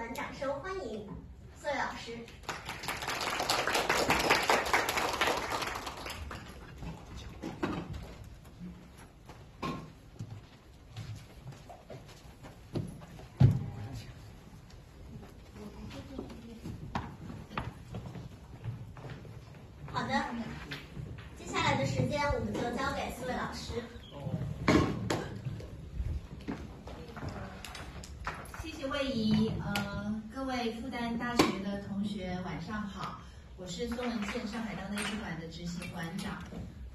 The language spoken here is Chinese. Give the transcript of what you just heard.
们掌声欢迎孙老师。好的，接下来的时间我们就交给四位老师。谢魏姨，呃，各位复旦大学的同学晚上好，我是孙文倩，上海当代艺术馆的执行馆长。